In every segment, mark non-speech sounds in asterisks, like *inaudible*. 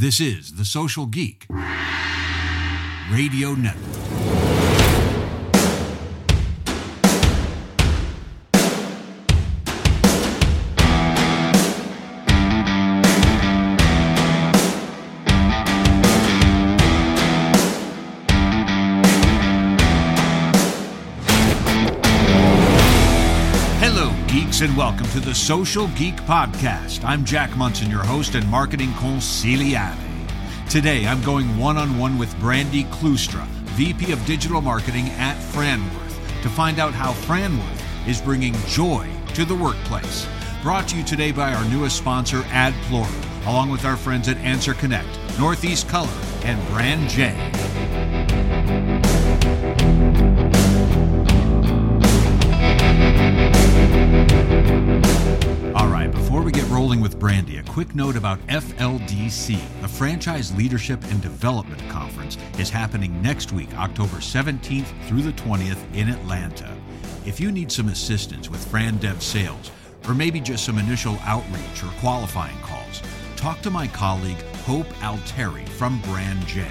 This is The Social Geek Radio Network. Welcome to the Social Geek Podcast. I'm Jack Monson, your host and marketing consigliere. Today, I'm going one on one with Brandi Kloostra, VP of Digital Marketing at Franworth, to find out how Franworth is bringing joy to the workplace. Brought to you today by our newest sponsor, AdPlorer, along with our friends at AnswerConnect, Northeast Color, and Brand J. All right, before we get rolling with Brandi, a quick note about FLDC. The Franchise Leadership and Development Conference is happening next week, October 17th through the 20th in Atlanta. If you need some assistance with Fran Dev sales, or maybe just some initial outreach or qualifying calls, talk to my colleague Hope Alteri from Brand J.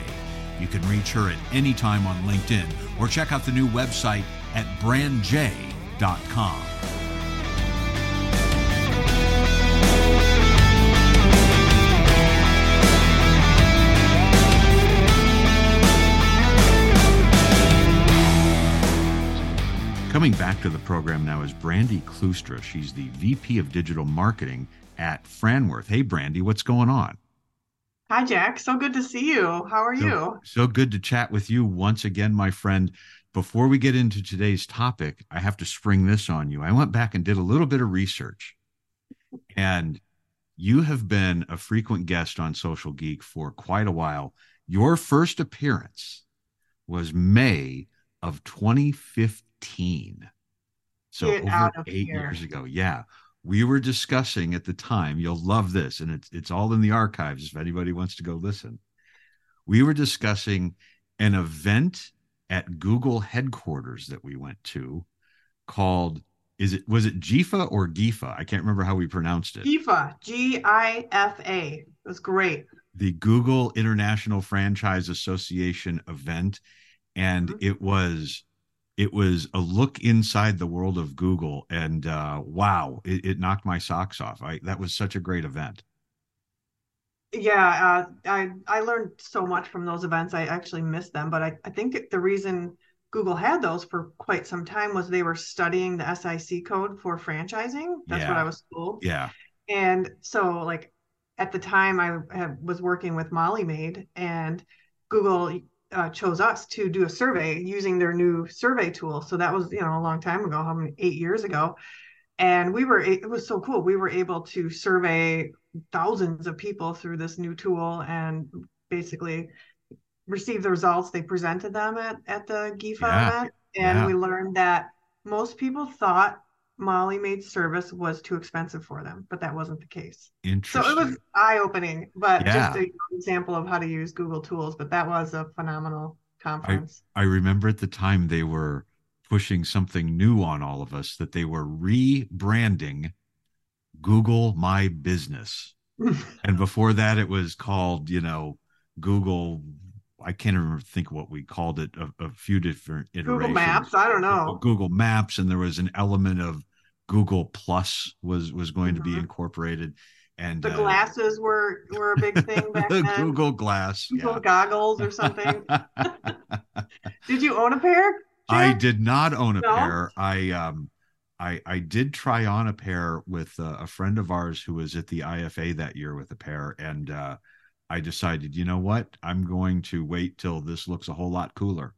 You can reach her at any time on LinkedIn or check out the new website at brandj.com. Coming back to the program now is Brandi Kloostra. She's the VP of Digital Marketing at Franworth. Hey, Brandi, what's going on? Hi, Jack. So good to see you. How are So- you? So good to chat with you once again, my friend. Before we get into today's topic, I have to spring this on you. I went back and did a little bit of research, and you have been a frequent guest on Social Geek for quite a while. Your first appearance was May of 2015. So Get over eight here. years ago. Yeah. We were discussing at the time, you'll love this, and it's it's all in the archives if anybody wants to go listen. We were discussing an event at Google headquarters that we went to called is it was it GIFA or GIFA? I can't remember how we pronounced it. GIFA, G I F A. It was great. the Google International Franchise Association event, and Mhm. it was it was a look inside the world of Google, and uh, wow, it, it knocked my socks off. I that was such a great event. Yeah, uh, I I learned so much from those events. I actually missed them, but I, I think the reason Google had those for quite some time was they were studying the SIC code for franchising. That's what I was told. Yeah, And so, like at the time, I had, was working with Molly Maid, and Google uh, chose us to do a survey using their new survey tool. So that was, you know, a long time ago, how many, eight years ago. And we were, it was so cool. We were able to survey thousands of people through this new tool and basically receive the results. They presented them at, at the GIFA Yeah, event. And yeah. we learned that most people thought Molly Maid service was too expensive for them, but that wasn't the case. So it was eye-opening, but Yeah. just an example of how to use Google tools. But that was a phenomenal conference. I remember at the time they were pushing something new on all of us that they were rebranding Google My Business. *laughs* and before that it was called you know google i can't even think what we called it a, a few different iterations Google Maps, I don't know. google maps and there was an element of google plus was was going to be Mhm. incorporated and The uh, glasses were were a big thing *laughs* back the then. google glass Google yeah. goggles or something. *laughs* Did you own a pair? I did not own a No? pair. I um I I did try on a pair with uh, a friend of ours who was at the IFA that year with a pair and uh I decided, you know what? I'm going to wait till this looks a whole lot cooler.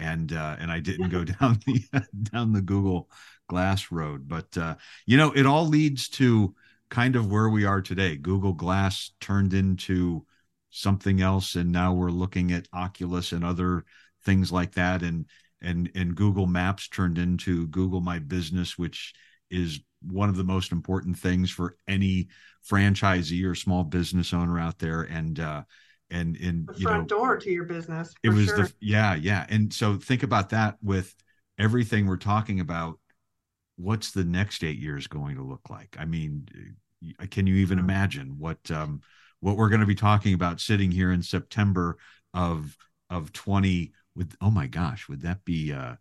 And uh and I didn't go *laughs* down the down the Google Glass road, but uh you know, it all leads to kind of where we are today. Google Glass turned into something else and now we're looking at Oculus and other things like that and and and Google Maps turned into Google My Business, which is one of the most important things for any franchisee or small business owner out there. And uh, and and The you know, front door to your business. it was sure. the yeah yeah. And so think about that with everything we're talking about. What's the next eight years going to look like? I mean, can you even Mhm. imagine what um, what we're going to be talking about sitting here in September of of 20 with oh my gosh, would that be uh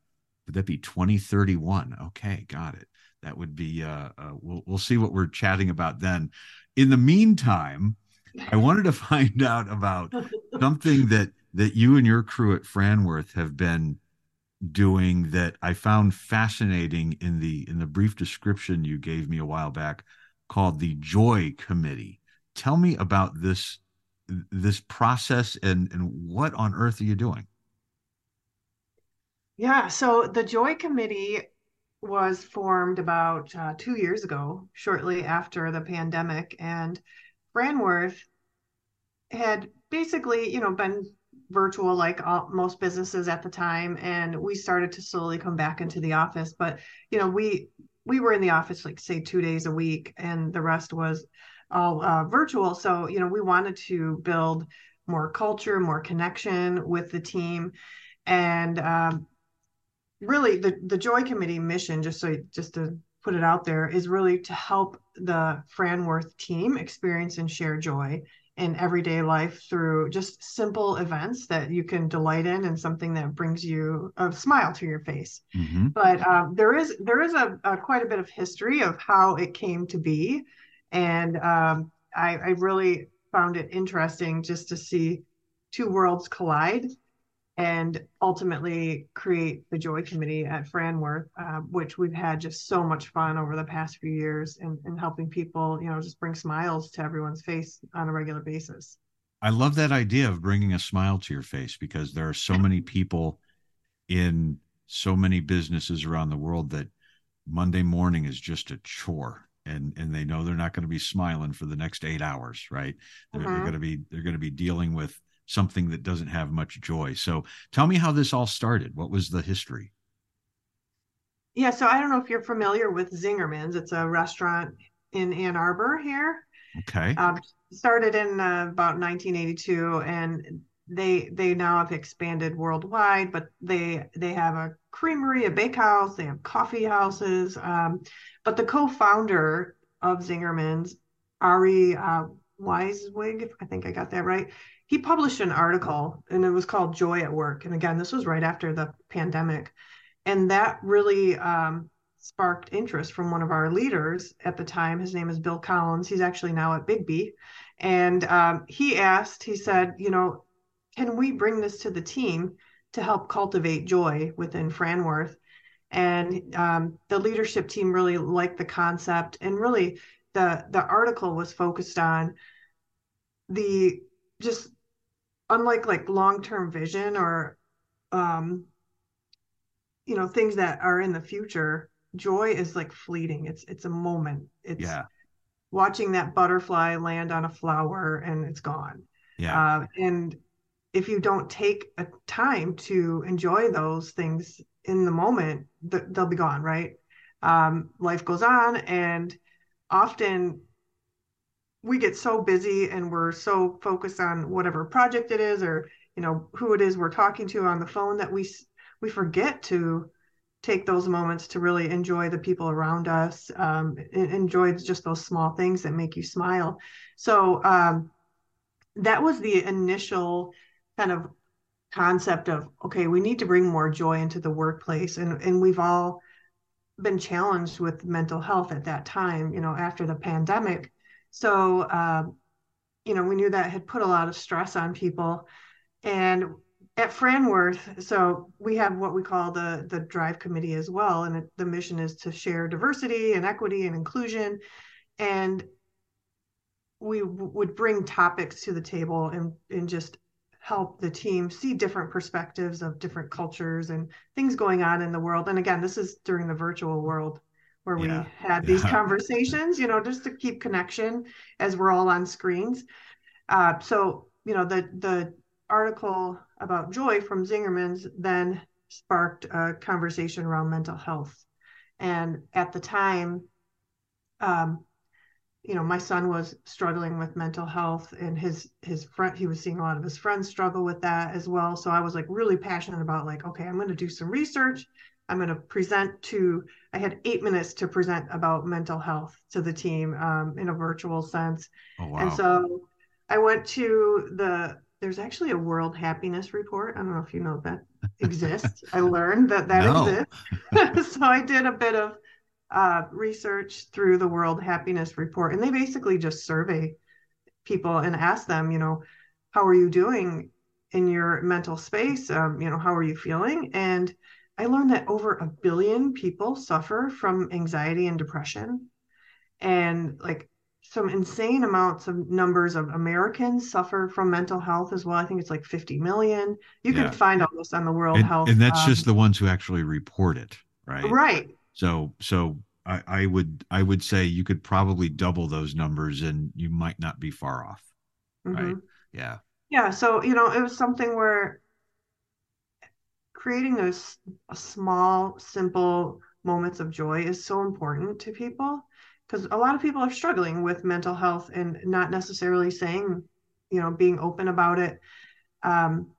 would that be 2031? Okay, got it. That would be uh, uh we'll we'll see what we're chatting about then. In the meantime, I wanted to find out about something that that you and your crew at Franworth have been doing that I found fascinating in the in the brief description you gave me a while back called the Joy Committee. Tell me about this this process and and what on earth are you doing? Yeah, so the Joy Committee was formed about uh, two years ago, shortly after the pandemic, and Franworth had basically, you know, been virtual like all, most businesses at the time and we started to slowly come back into the office. But you know we we were in the office like say two days a week and the rest was all uh, virtual. So you know we wanted to build more culture more connection with the team. And um, really the the joy committee mission just so just to put it out there is really to help the franworth team experience and share joy in everyday life through just simple events that you can delight in and something that brings you a smile to your face. Mm-hmm. But um, there is there is a, a, quite a bit of history of how it came to be, and um, I, I really found it interesting just to see two worlds collide and ultimately create the Joy Committee at Franworth, uh, which we've had just so much fun over the past few years and, and helping people, you know, just bring smiles to everyone's face on a regular basis. I love that idea of bringing a smile to your face because there are so many people in so many businesses around the world that Monday morning is just a chore and and they know they're not going to be smiling for the next 8 hours, right? They're, mm-hmm. they're going to be they're going to be dealing with something that doesn't have much joy. So tell me how this all started. What was the history? Yeah, so I don't know if you're familiar with Zingerman's. It's a restaurant in Ann Arbor here. Okay. Um, started in uh, about 1982, and they they now have expanded worldwide. But they they have a creamery, a bakehouse, they have coffee houses. Um, but the co-founder of Zingerman's, Ari uh, Weinzweig, I think I got that right he published an article and it was called Joy at Work. And again, this was right after the pandemic. And that really um, sparked interest from one of our leaders at the time. His name is Bill Collins. He's actually now at Bigbee. And um, he asked, he said, you know, can we bring this to the team to help cultivate joy within Franworth? And um, the leadership team really liked the concept. And really, the, the article was focused on the just unlike like long-term vision or um you know things that are in the future joy is like fleeting. It's it's a moment. It's yeah. watching that butterfly land on a flower and it's gone. Yeah. Uh, and if you don't take a time to enjoy those things in the moment th- they'll be gone right? Um, life goes on and often we get so busy and we're so focused on whatever project it is or you know who it is we're talking to on the phone that we we forget to take those moments to really enjoy the people around us um, enjoy just those small things that make you smile. So um, that was the initial kind of concept of okay we need to bring more joy into the workplace and and we've all been challenged with mental health at that time you know after the pandemic. So, um, you know, we knew that had put a lot of stress on people. And at Franworth, so we have what we call the the Drive Committee as well, and it, the mission is to share diversity and equity and inclusion, and we w- would bring topics to the table and and just help the team see different perspectives of different cultures and things going on in the world. And again, this is during the virtual world where yeah. we had these yeah. *laughs* conversations, you know, just to keep connection as we're all on screens. Uh, so, you know, the the article about joy from Zingerman's then sparked a conversation around mental health. And at the time, um, you know, my son was struggling with mental health and his his friend he was seeing a lot of his friends struggle with that as well. So I was like really passionate about like, okay, I'm going to do some research I'm going to present to, I had eight minutes to present about mental health to the team um, in a virtual sense. Oh, wow. And so I went to the, there's actually a World Happiness Report. I don't know if you know that *laughs* exists. I learned that that No. exists. *laughs* so I did a bit of uh, research through the World Happiness Report, and they basically just survey people and ask them, you know, how are you doing in your mental space? Um, you know, how are you feeling? And I learned that over a billion people suffer from anxiety and depression. And like some insane amounts of numbers of Americans suffer from mental health as well. I think it's like 50 million. You can find all this on the World And Health. and that's um, just the ones who actually report it, right? right. So so I, I would I would say you could probably double those numbers and you might not be far off. Right. Mhm. Yeah. Yeah. So, you know, it was something where creating those small, simple moments of joy is so important to people because a lot of people are struggling with mental health and not necessarily saying, you know, being open about it. Um,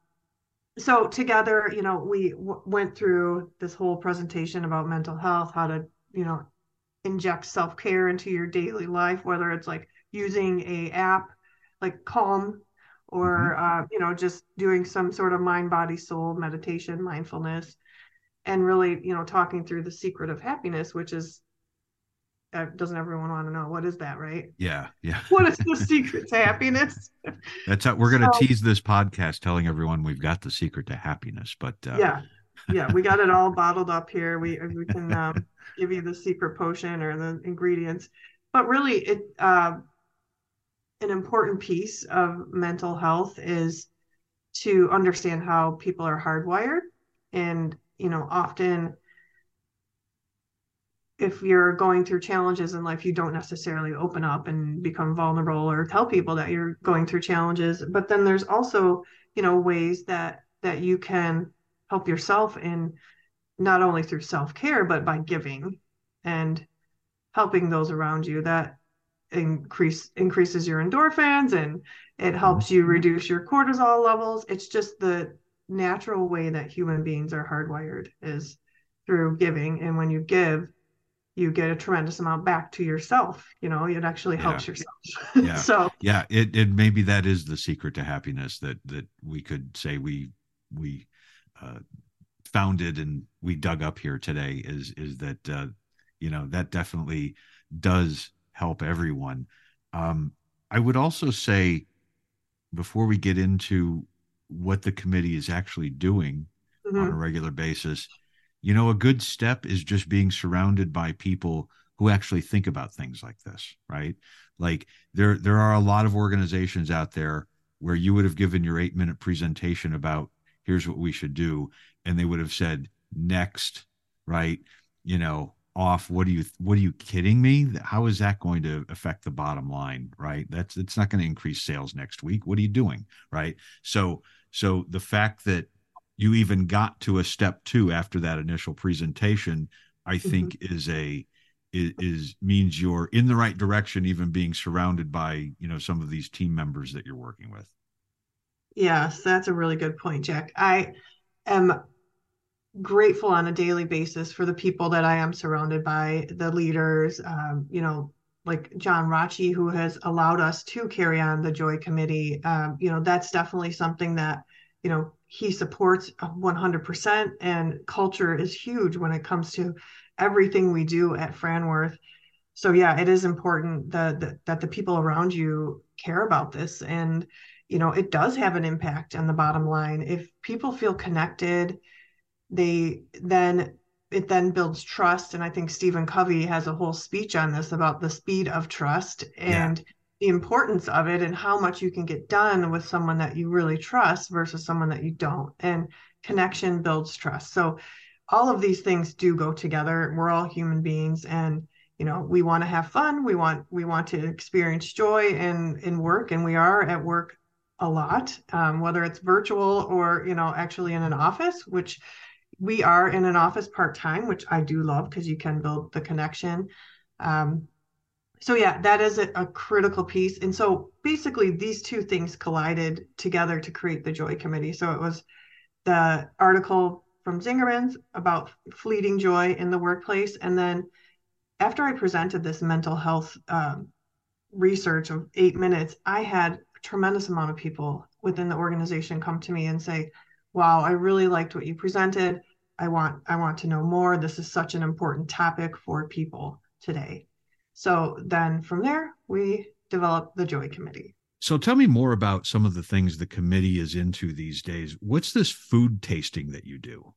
so together, you know, we w- went through this whole presentation about mental health, how to, you know, inject self-care into your daily life, whether it's like using a app like Calm or uh, you know, just doing some sort of mind, body, soul meditation, mindfulness, and really, you know, talking through the secret of happiness, which is doesn't everyone want to know what is that, right? Yeah. Yeah. *laughs* What is the secret to happiness? *laughs* That's how we're going to So, tease this podcast, telling everyone we've got the secret to happiness. But uh, yeah, yeah, we got it all *laughs* bottled up here. We we can um, give you the secret potion or the ingredients, but really, it uh, an important piece of mental health is to understand how people are hardwired and you know often if you're going through challenges in life you don't necessarily open up and become vulnerable or tell people that you're going through challenges but then there's also you know ways that that you can help yourself in not only through self-care but by giving and helping those around you that increase increases your endorphins and it helps you mm-hmm. reduce your cortisol levels. It's just the natural way that human beings are hardwired is through giving. And when you give, you get a tremendous amount back to yourself. You know, it actually yeah, helps yourself. yeah, *laughs* so yeah. It it maybe that is the secret to happiness that that we could say we we uh, founded and we dug up here today is is that uh, you know that definitely does help everyone. Um, I would also say before we get into what the committee is actually doing on a regular basis, you know, a good step is just being surrounded by people who actually think about things like this, right? Like there there are a lot of organizations out there where you would have given your 8-minute presentation about here's what we should do and they would have said next, right? You know, off what are you what are you kidding me? How is that going to affect the bottom line? Right? That's it's not going to increase sales next week. What are you doing? Right? So so the fact that you even got to a step two after that initial presentation i mhm. think is a is, is means you're in the right direction even being surrounded by you know some of these team members that you're working with Yes, that's a really good point, Jack. I am grateful on a daily basis for the people that I am surrounded by, the leaders, um, you know, like John Rachi, who has allowed us to carry on the Joy Committee. Um, you know, that's definitely something that, you know, he supports 100%. And culture is huge when it comes to everything we do at Franworth. So, yeah, it is important that, that, that the people around you care about this. And, you know, it does have an impact on the bottom line. If people feel connected, they then it then builds trust and i think stephen covey has a whole speech on this about the speed of trust yeah and the importance of it and how much you can get done with someone that you really trust versus someone that you don't. And connection builds trust. So all of these things do go together. We're all human beings and you know we want to have fun. We want we want to experience joy in in work and we are at work a lot um, whether it's virtual or you know actually in an office which we are in an office part time, which I do love because you can build the connection. Um, so yeah, that is a, a, critical piece. And so basically, these two things collided together to create the Joy Committee. So it was the article from Zingerman's about fleeting joy in the workplace, and then after I presented this mental health um, research of eight minutes, I had a tremendous amount of people within the organization come to me and say, "Wow, I really liked what you presented. I want I want to know more. This is such an important topic for people today." So then from there, we develop the Joy Committee. So tell me more about some of the things the committee is into these days. What's this food tasting that you do?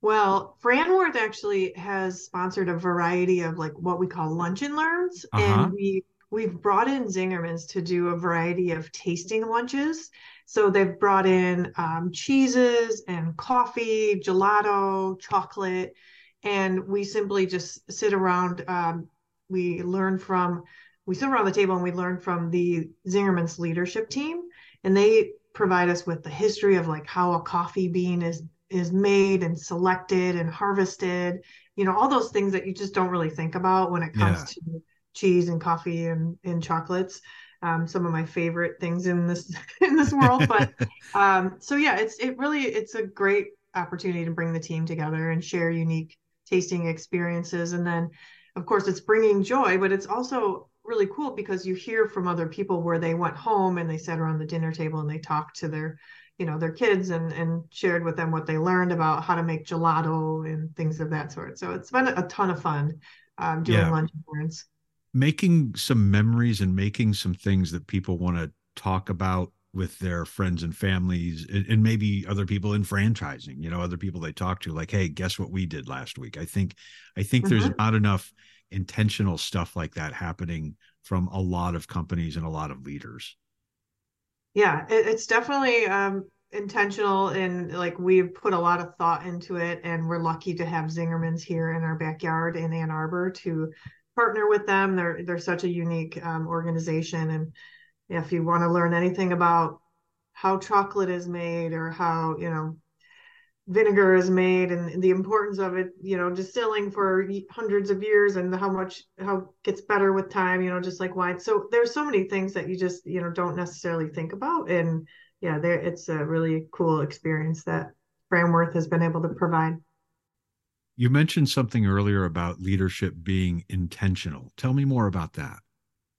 Well, Franworth actually has sponsored a variety of like what we call lunch and learns, Uh-huh. and we we've brought in Zingerman's to do a variety of tasting lunches. So they've brought in um, cheeses and coffee, gelato, chocolate, and we simply just sit around. Um, we learn from we sit around the table and we learn from the Zingerman's leadership team, and they provide us with the history of like how a coffee bean is is made and selected and harvested you know all those things that you just don't really think about when it comes Yeah. to cheese and coffee and, and chocolates um, some of my favorite things in this *laughs* in this world but *laughs* um, so yeah it's it really it's a great opportunity to bring the team together and share unique tasting experiences. And then of course it's bringing joy but it's also really cool because you hear from other people where they went home and they sat around the dinner table and they talked to their you know their kids and and shared with them what they learned about how to make gelato and things of that sort. So it's been a ton of fun um, doing Yeah. lunch and learns making some memories and making some things that people want to talk about with their friends and families and, and maybe other people in franchising you know other people they talk to like hey guess what we did last week? I think i think there's Mhm. not enough intentional stuff like that happening from a lot of companies and a lot of leaders. Yeah it, it's definitely um, intentional and like we've put a lot of thought into it and we're lucky to have zingerman's here in our backyard in ann arbor to partner with them. They're they're such a unique um, organization and if you want to learn anything about how chocolate is made or how you know vinegar is made and the importance of it you know distilling for hundreds of years and how much how it gets better with time you know just like wine. So there's so many things that you just you know don't necessarily think about. And yeah there it's a really cool experience that Franworth has been able to provide. You mentioned something earlier about leadership being intentional. Tell me more about that.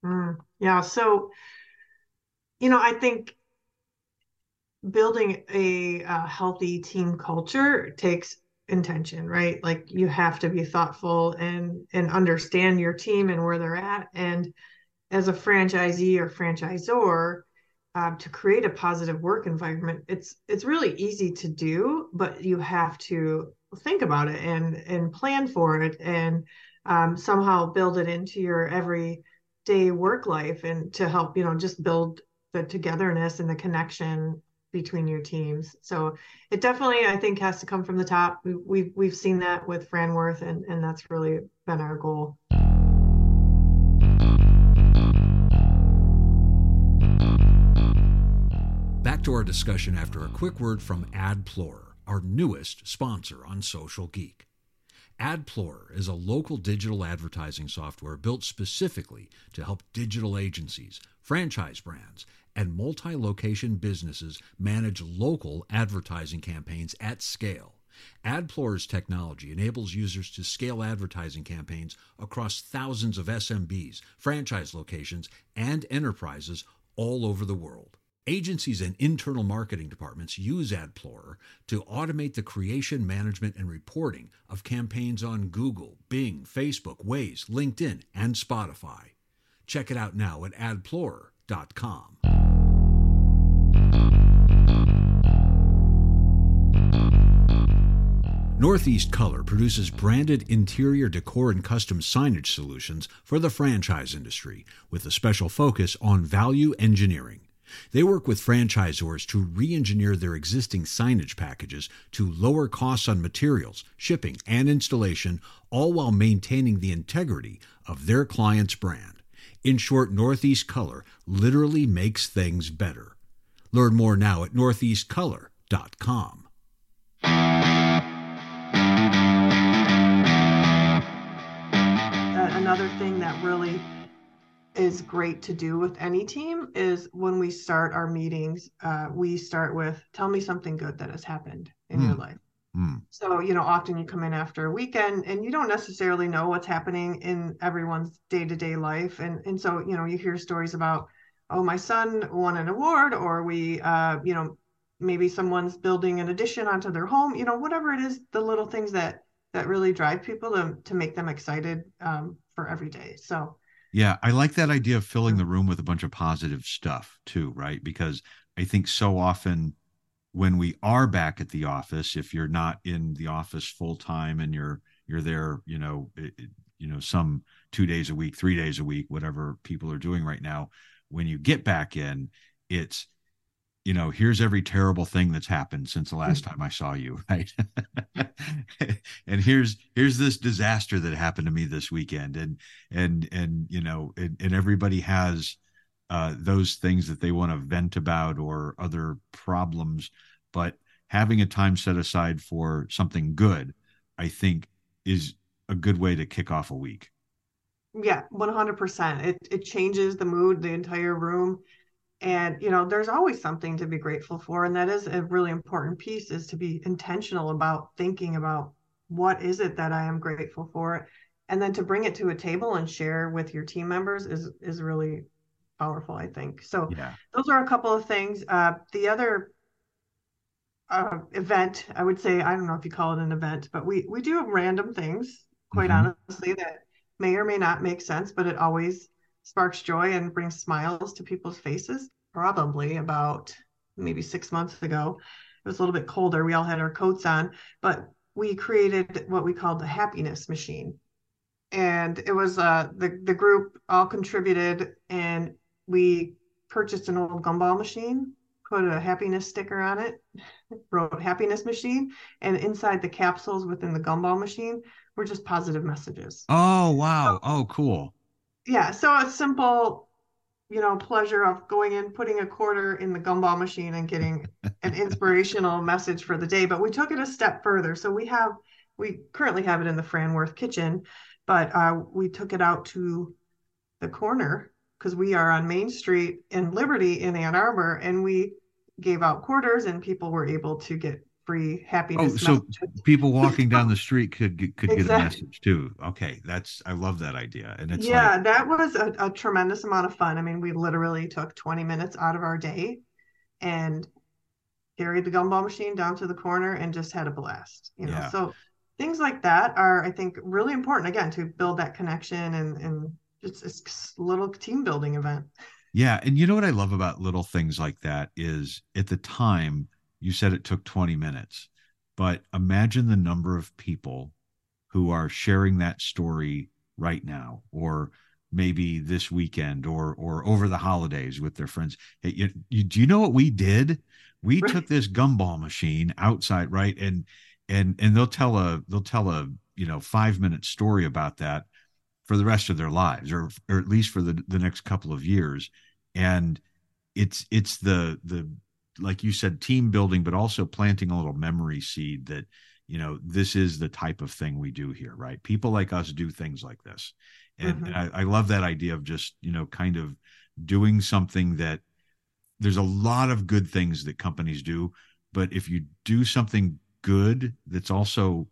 Mm, yeah. So you know I think building a, uh healthy team culture takes intention, right? Like you have to be thoughtful and and understand your team and where they're at. And as a franchisee or franchisor, um, to create a positive work environment, it's it's really easy to do, but you have to think about it and and plan for it and um, somehow build it into your everyday work life and to help you know just build the togetherness and the connection between your teams. So it definitely, I think, has to come from the top. We, we've we've seen that with Franworth, and and that's really been our goal. Back to our discussion after a quick word from AdPlorer, our newest sponsor on Social Geek. AdPlorer is a local digital advertising software built specifically to help digital agencies, franchise brands, and multi location businesses manage local advertising campaigns at scale. AdPlorer's technology enables users to scale advertising campaigns across thousands of SMBs, franchise locations, and enterprises all over the world. Agencies and internal marketing departments use AdPlorer to automate the creation, management, and reporting of campaigns on Google, Bing, Facebook, Waze, LinkedIn, and Spotify. Check it out now at adplorer.com. Northeast Color produces branded interior decor and custom signage solutions for the franchise industry with a special focus on value engineering. They work with franchisors to re engineer their existing signage packages to lower costs on materials, shipping, and installation, all while maintaining the integrity of their client's brand. In short, Northeast Color literally makes things better. Learn more now at northeastcolor.com. another thing that really is great to do with any team is when we start our meetings, uh, we start with tell me something good that has happened in your Hmm. life. Hmm. So, you know, often you come in after a weekend and you don't necessarily know what's happening in everyone's day-to-day life. And and so, you know, you hear stories about, oh, my son won an award, or we, uh, you know, maybe someone's building an addition onto their home, you know, whatever it is, the little things that that really drive people to to make them excited um, for every day. So yeah, I like that idea of filling the mm. room with a bunch of positive stuff too, right? Because I think so often when we are back at the office, if you're not in the office full time and you're you're there, you know, it, you know, some two days a week, three days a week, whatever people are doing right now, when you get back in, it's you know, here's every terrible thing that's happened since the last time I saw you, *laughs* right? and here's here's this disaster that happened to me this weekend, and and and you know, and, and everybody has uh, those things that they want to vent about or other problems, but having a time set aside for something good, I think, is a good way to kick off a week. Yeah, 100%. It it changes the mood, the entire room and you know there's always something to be grateful for and that is a really important piece is to be intentional about thinking about what is it that i am grateful for and then to bring it to a table and share with your team members is is really powerful i think so yeah. those are a couple of things uh, the other uh, event i would say i don't know if you call it an event but we we do random things quite mm-hmm. honestly that may or may not make sense but it always sparks joy and brings smiles to people's faces. Probably about maybe six months ago, it was a little bit colder. We all had our coats on, but we created what we called the happiness machine. And it was uh, the, the group all contributed, and we purchased an old gumball machine, put a happiness sticker on it, wrote happiness machine, and inside the capsules within the gumball machine were just positive messages. Oh, wow. Oh, cool yeah, so a simple, you know, pleasure of going in, putting a quarter in the gumball machine and getting an inspirational message for the day. But we took it a step further. So we have, we currently have it in the Franworth kitchen, but uh, we took it out to the corner because we are on Main Street in Liberty in Ann Arbor, and we gave out quarters, and people were able to get free happiness. Oh, so messages. people walking down the *laughs* street could could exactly. get a message too. Okay, that's I love that idea, and it's yeah, like... that was a, a tremendous amount of fun. I mean, we literally took twenty minutes out of our day and carried the gumball machine down to the corner and just had a blast. You know, yeah. so things like that are I think really important again to build that connection and and just a little team building event. Yeah, and you know what I love about little things like that is at the time you said it took 20 minutes, but imagine the number of people who are sharing that story right now, or maybe this weekend, or or over the holidays with their friends. Hey, you, you, do you know what we did? We right. took this gumball machine outside, right? And and and they'll tell a they'll tell a you know five minute story about that for the rest of their lives, or or at least for the the next couple of years. And it's it's the the like you said, team building, but also planting a little memory seed that, you know, this is the type of thing we do here, right? People like us do things like this. And, mm-hmm. and I, I love that idea of just, you know, kind of doing something that there's a lot of good things that companies do. But if you do something good that's also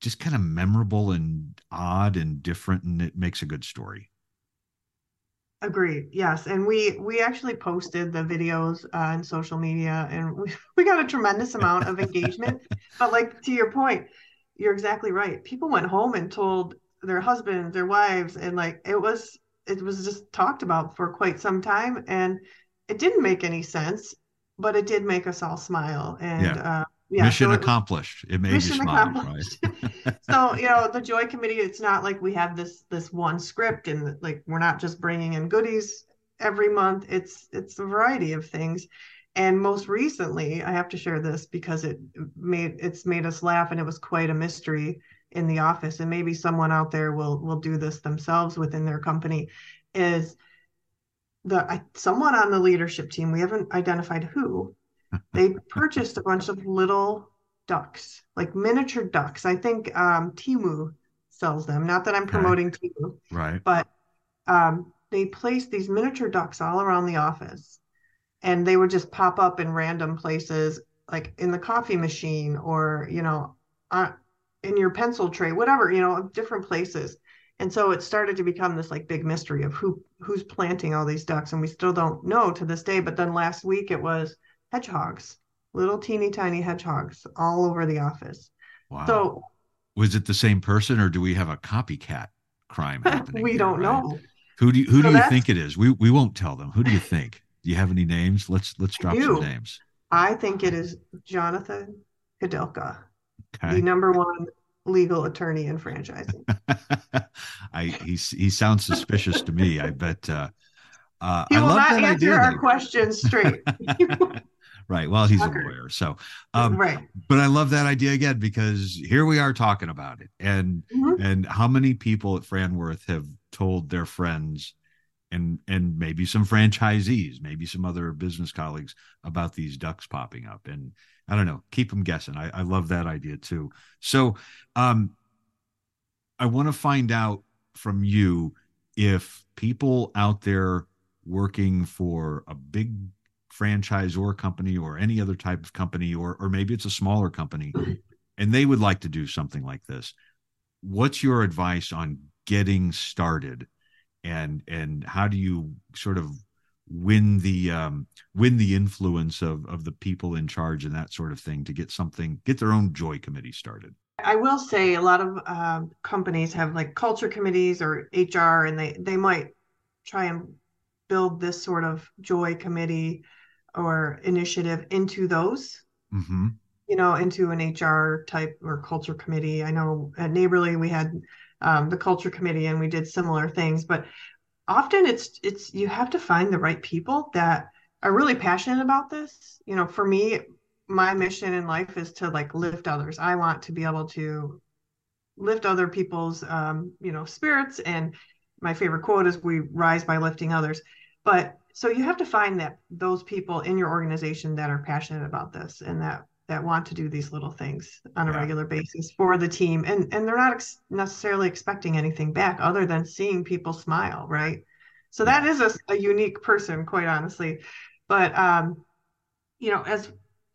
just kind of memorable and odd and different, and it makes a good story. Agreed. Yes, and we we actually posted the videos uh, on social media, and we, *laughs* we got a tremendous amount of engagement. but like to your point, you're exactly right. People went home and told their husbands, their wives, and like it was it was just talked about for quite some time, and it didn't make any sense, but it did make us all smile. And yeah. uh, yeah, mission so accomplished. It made mission you smile, right? *laughs* so you know, the Joy Committee. It's not like we have this this one script, and like we're not just bringing in goodies every month. It's it's a variety of things. And most recently, I have to share this because it made it's made us laugh, and it was quite a mystery in the office. And maybe someone out there will will do this themselves within their company. Is the someone on the leadership team? We haven't identified who *laughs* they purchased a bunch of little ducks, like miniature ducks. I think um, Temu sells them. Not that I'm promoting okay. Temu, right? But um, they placed these miniature ducks all around the office, and they would just pop up in random places, like in the coffee machine or you know, uh, in your pencil tray, whatever you know, different places. And so it started to become this like big mystery of who who's planting all these ducks, and we still don't know to this day. But then last week it was hedgehogs, little teeny tiny hedgehogs all over the office. Wow. So was it the same person, or do we have a copycat crime *laughs* happening? we here, don't right? know. Who do you, who So do you think it is? We we won't tell them. Who do you think? Do you have any names? Let's let's drop some names. I think it is Jonathan Kadelka, the number one legal attorney in franchising. *laughs* I he he sounds suspicious to me. I bet. Uh, uh, He I will love not that answer our questions straight. *laughs* right. Well, he's a lawyer, so um, right. but I love that idea again because here we are talking about it, and Mhm. and how many people at Franworth have told their friends and and maybe some franchisees, maybe some other business colleagues about these ducks popping up, and I don't know, keep them guessing. I, I love that idea too. So, um, I want to find out from you if people out there working for a big franchisor company or any other type of company, or or maybe it's a smaller company, and they would like to do something like this. What's your advice on getting started, and and how do you sort of win the um, win the influence of of the people in charge and that sort of thing to get something get their own joy committee started? I will say a lot of um, companies have like culture committees or HR, and they they might try and build this sort of joy committee or initiative into those, Mm-hmm. you know, into an HR type or culture committee. I know at Neighborly we had um, the culture committee, and we did similar things, but often it's it's you have to find the right people that are really passionate about this. You know, for me, my mission in life is to like lift others. I want to be able to lift other people's um, you know, spirits and my favorite quote is we rise by lifting others. But so you have to find that those people in your organization that are passionate about this and that that want to do these little things on a Yeah. regular basis for the team. And and they're not ex- necessarily expecting anything back other than seeing people smile right? So that is a, a unique person quite honestly. But um you know as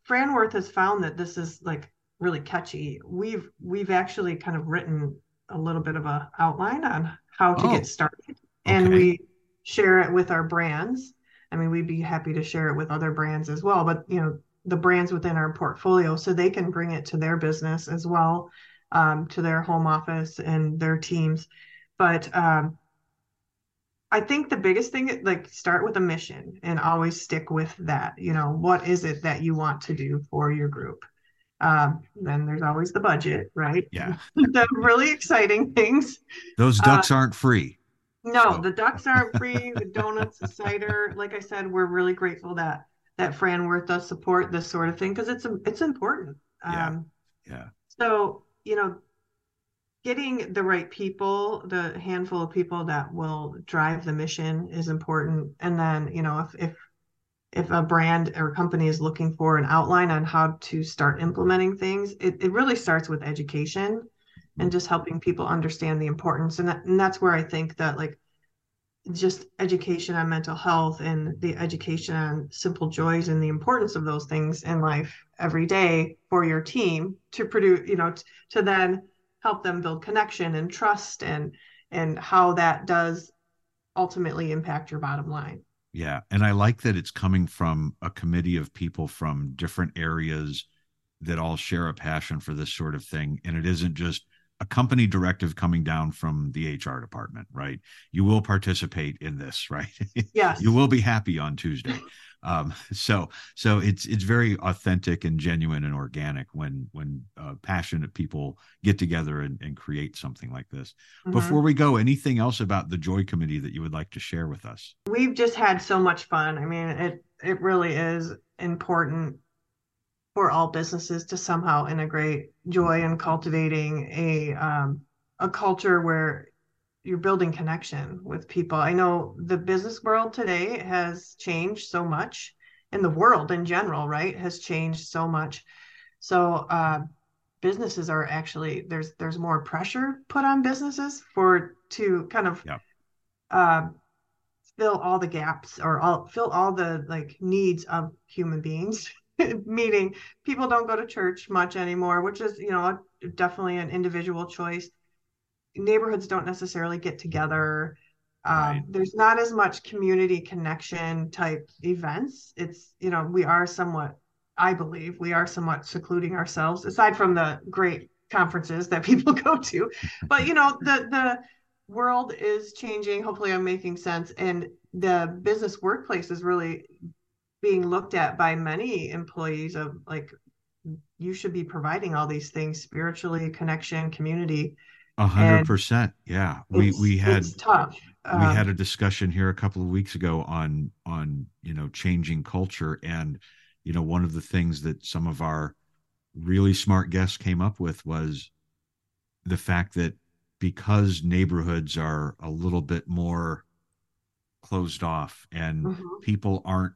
franworth has found that this is like really catchy we've we've actually kind of written a little bit of a outline on how to Oh, get started. And okay. we share it with our brands. I mean we'd be happy to share it with other brands as well but you know the brands within our portfolio so they can bring it to their business as well um, to their home office and their teams. But um, i think the biggest thing like start with a mission and always stick with that. You know what is it that you want to do for your group? Um, then there's always the budget right? Yeah, *laughs* the really exciting things. Those Uh, ducks aren't free. No, the ducks aren't *laughs* free. The donuts, the cider. Like I said, we're really grateful that that Franworth does support this sort of thing because it's it's important. Yeah. Um, Yeah, so you know, getting the right people, the handful of people that will drive the mission is important. And then you know, if if if a brand or company is looking for an outline on how to start implementing things, it, it really starts with education and just helping people understand the importance. And, that, and that's where I think that like just education on mental health and the education on simple joys and the importance of those things in life every day for your team to produce, you know, t- to then help them build connection and trust and and how that does ultimately impact your bottom line. yeah, and I like that it's coming from a committee of people from different areas that all share a passion for this sort of thing, and it isn't just a company directive coming down from the HR department, right? You will participate in this, *laughs* right? Yes. you will be happy on Tuesday. Um, *laughs* so so it's it's very authentic and genuine and organic when when uh, passionate people get together and, and create something like this. Mhm. Before we go, anything else about the Joy Committee that you would like to share with us? we've just had so much fun. I mean, it it really is important for all businesses to somehow integrate joy in cultivating a um, a culture where you're building connection with people. I know the business world today has changed so much, and the world in general, right, has changed so much. So uh, businesses are actually there's there's more pressure put on businesses for to kind of Yeah. uh, fill all the gaps or all fill all the like needs of human beings *laughs* *laughs* meaning people don't go to church much anymore which is you know definitely an individual choice neighborhoods don't necessarily get together. Um, Right. There's not as much community connection type events. It's, you know, we are somewhat, I believe, we are somewhat secluding ourselves, aside from the great conferences that *laughs* people go to. But, you know, the, the world is changing. Hopefully, I'm making sense. And the business workplace is really being looked at by many employees of like, you should be providing all these things spiritually, connection, community. A hundred percent. Yeah. We we had tough. we Um, had a discussion here a couple of weeks ago on on you know changing culture and you know one of the things that some of our really smart guests came up with was the fact that because neighborhoods are a little bit more closed off and mhm, people aren't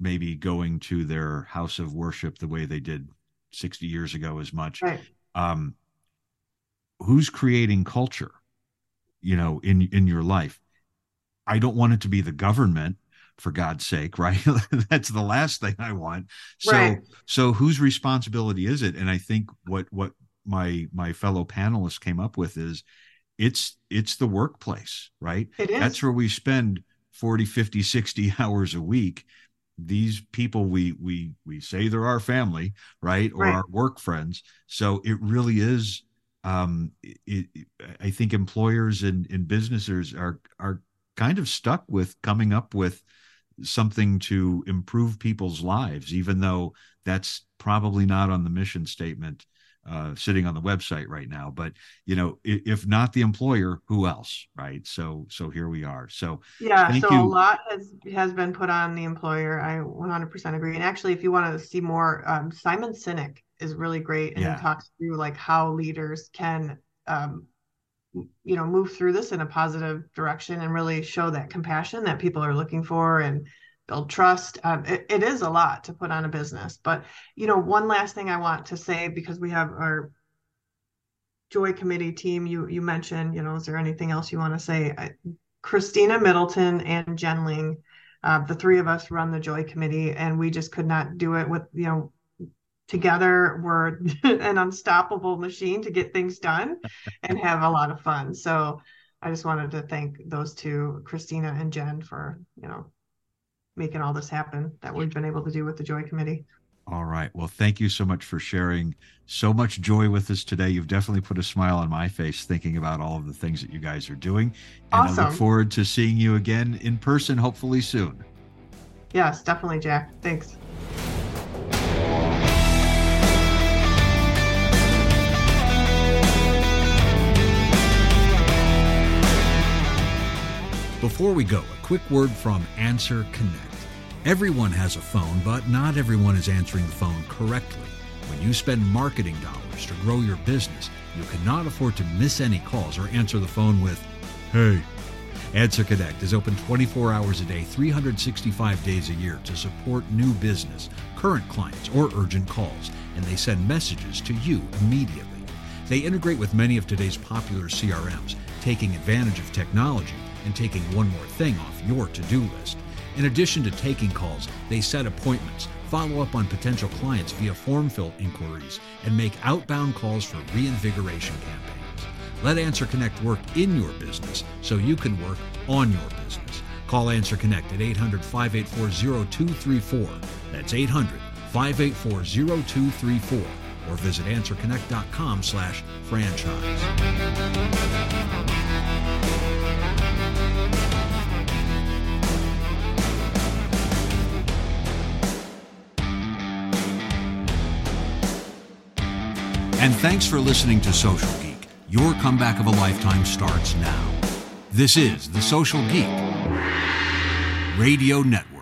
maybe going to their house of worship the way they did 60 years ago as much right. um who's creating culture you know in in your life i don't want it to be the government for god's sake *laughs* right that's the last thing i want so Right. so whose responsibility is it and i think what what my my fellow panelists came up with is it's it's the workplace right It is. that's where we spend 40 50 60 *laughs* hours a week these people we we we say they're our family right or Right. our work friends so it really is um it, it- i think employers and, and businesses are are kind of stuck with coming up with something to improve people's lives even though that's probably not on the mission statement uh, sitting on the website right now but you know i- if not the employer who else right so so here we are so Yeah, so a lot has has been put on the employer. I 100% agree. And actually, if you want to see more, um, Simon Sinek is really great and Yeah. he talks through like how leaders can, um, you know, move through this in a positive direction and really show that compassion that people are looking for and build trust. Um, it, it is a lot to put on a business, but you know, one last thing I want to say because we have our Joy Committee team. You you mentioned, you know, is there anything else you want to say? I, Christina Middleton and Jen Ling, uh, the three of us run the Joy Committee, and we just could not do it with, you know, together we're *laughs* an unstoppable machine to get things done *laughs* and have a lot of fun. So I just wanted to thank those two, Christina and Jen, for, you know, making all this happen that we've been able to do with the Joy Committee. All right. Well, thank you so much for sharing so much joy with us today. You've definitely put a smile on my face thinking about all of the things that you guys are doing. And I look forward to seeing you again in person, hopefully soon. Yes, definitely, Jack. Thanks. Before we go, a quick word from AnswerConnect. Everyone has a phone, but not everyone is answering the phone correctly. When you spend marketing dollars to grow your business, you cannot afford to miss any calls or answer the phone with, Hey. AnswerConnect is open 24 hours a day, 365 days a year to support new business, current clients, or urgent calls, and they send messages to you immediately. They integrate with many of today's popular CRMs, taking advantage of technology and taking one more thing off your to do list. In addition to taking calls, they set appointments, follow up on potential clients via form fill inquiries, and make outbound calls for reinvigoration campaigns. Let AnswerConnect work in your business so you can work on your business. Call AnswerConnect at 800 584 0234. That's 800 584 0234 or visit answerconnect.com slash franchise. And thanks for listening to Social Geek. Your comeback of a lifetime starts now. This is the Social Geek Radio Network.